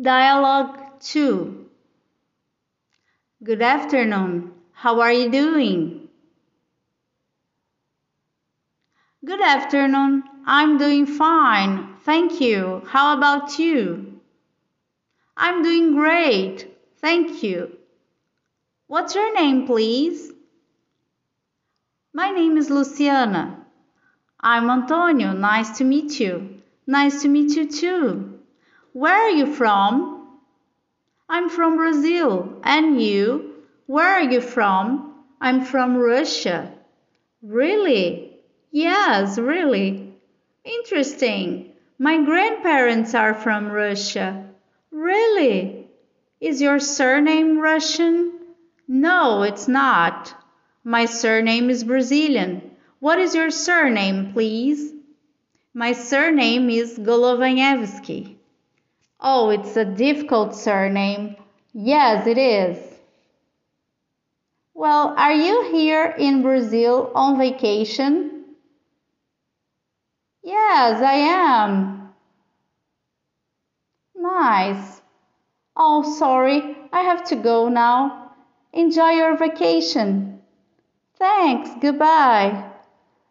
Dialogue 2 Good afternoon. How are you doing? Good afternoon. I'm doing fine. Thank you. How about you? I'm doing great. Thank you. What's your name, please? My name is Luciana. I'm Antonio. Nice to meet you. Nice to meet you too. Where are you from? I'm from Brazil. And you? Where are you from? I'm from Russia. Really? Yes, really. Interesting. My grandparents are from Russia. Really? Is your surname Russian? No, it's not. My surname is Brazilian. What is your surname, please? My surname is Golovanyevsky. Oh, it's a difficult surname. Yes, it is. Well, are you here in Brazil on vacation? Yes, I am. Nice. Oh, sorry, I have to go now. Enjoy your vacation. Thanks, goodbye.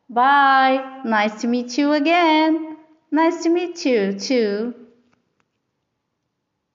Bye. Nice to meet you again. Nice to meet you, too.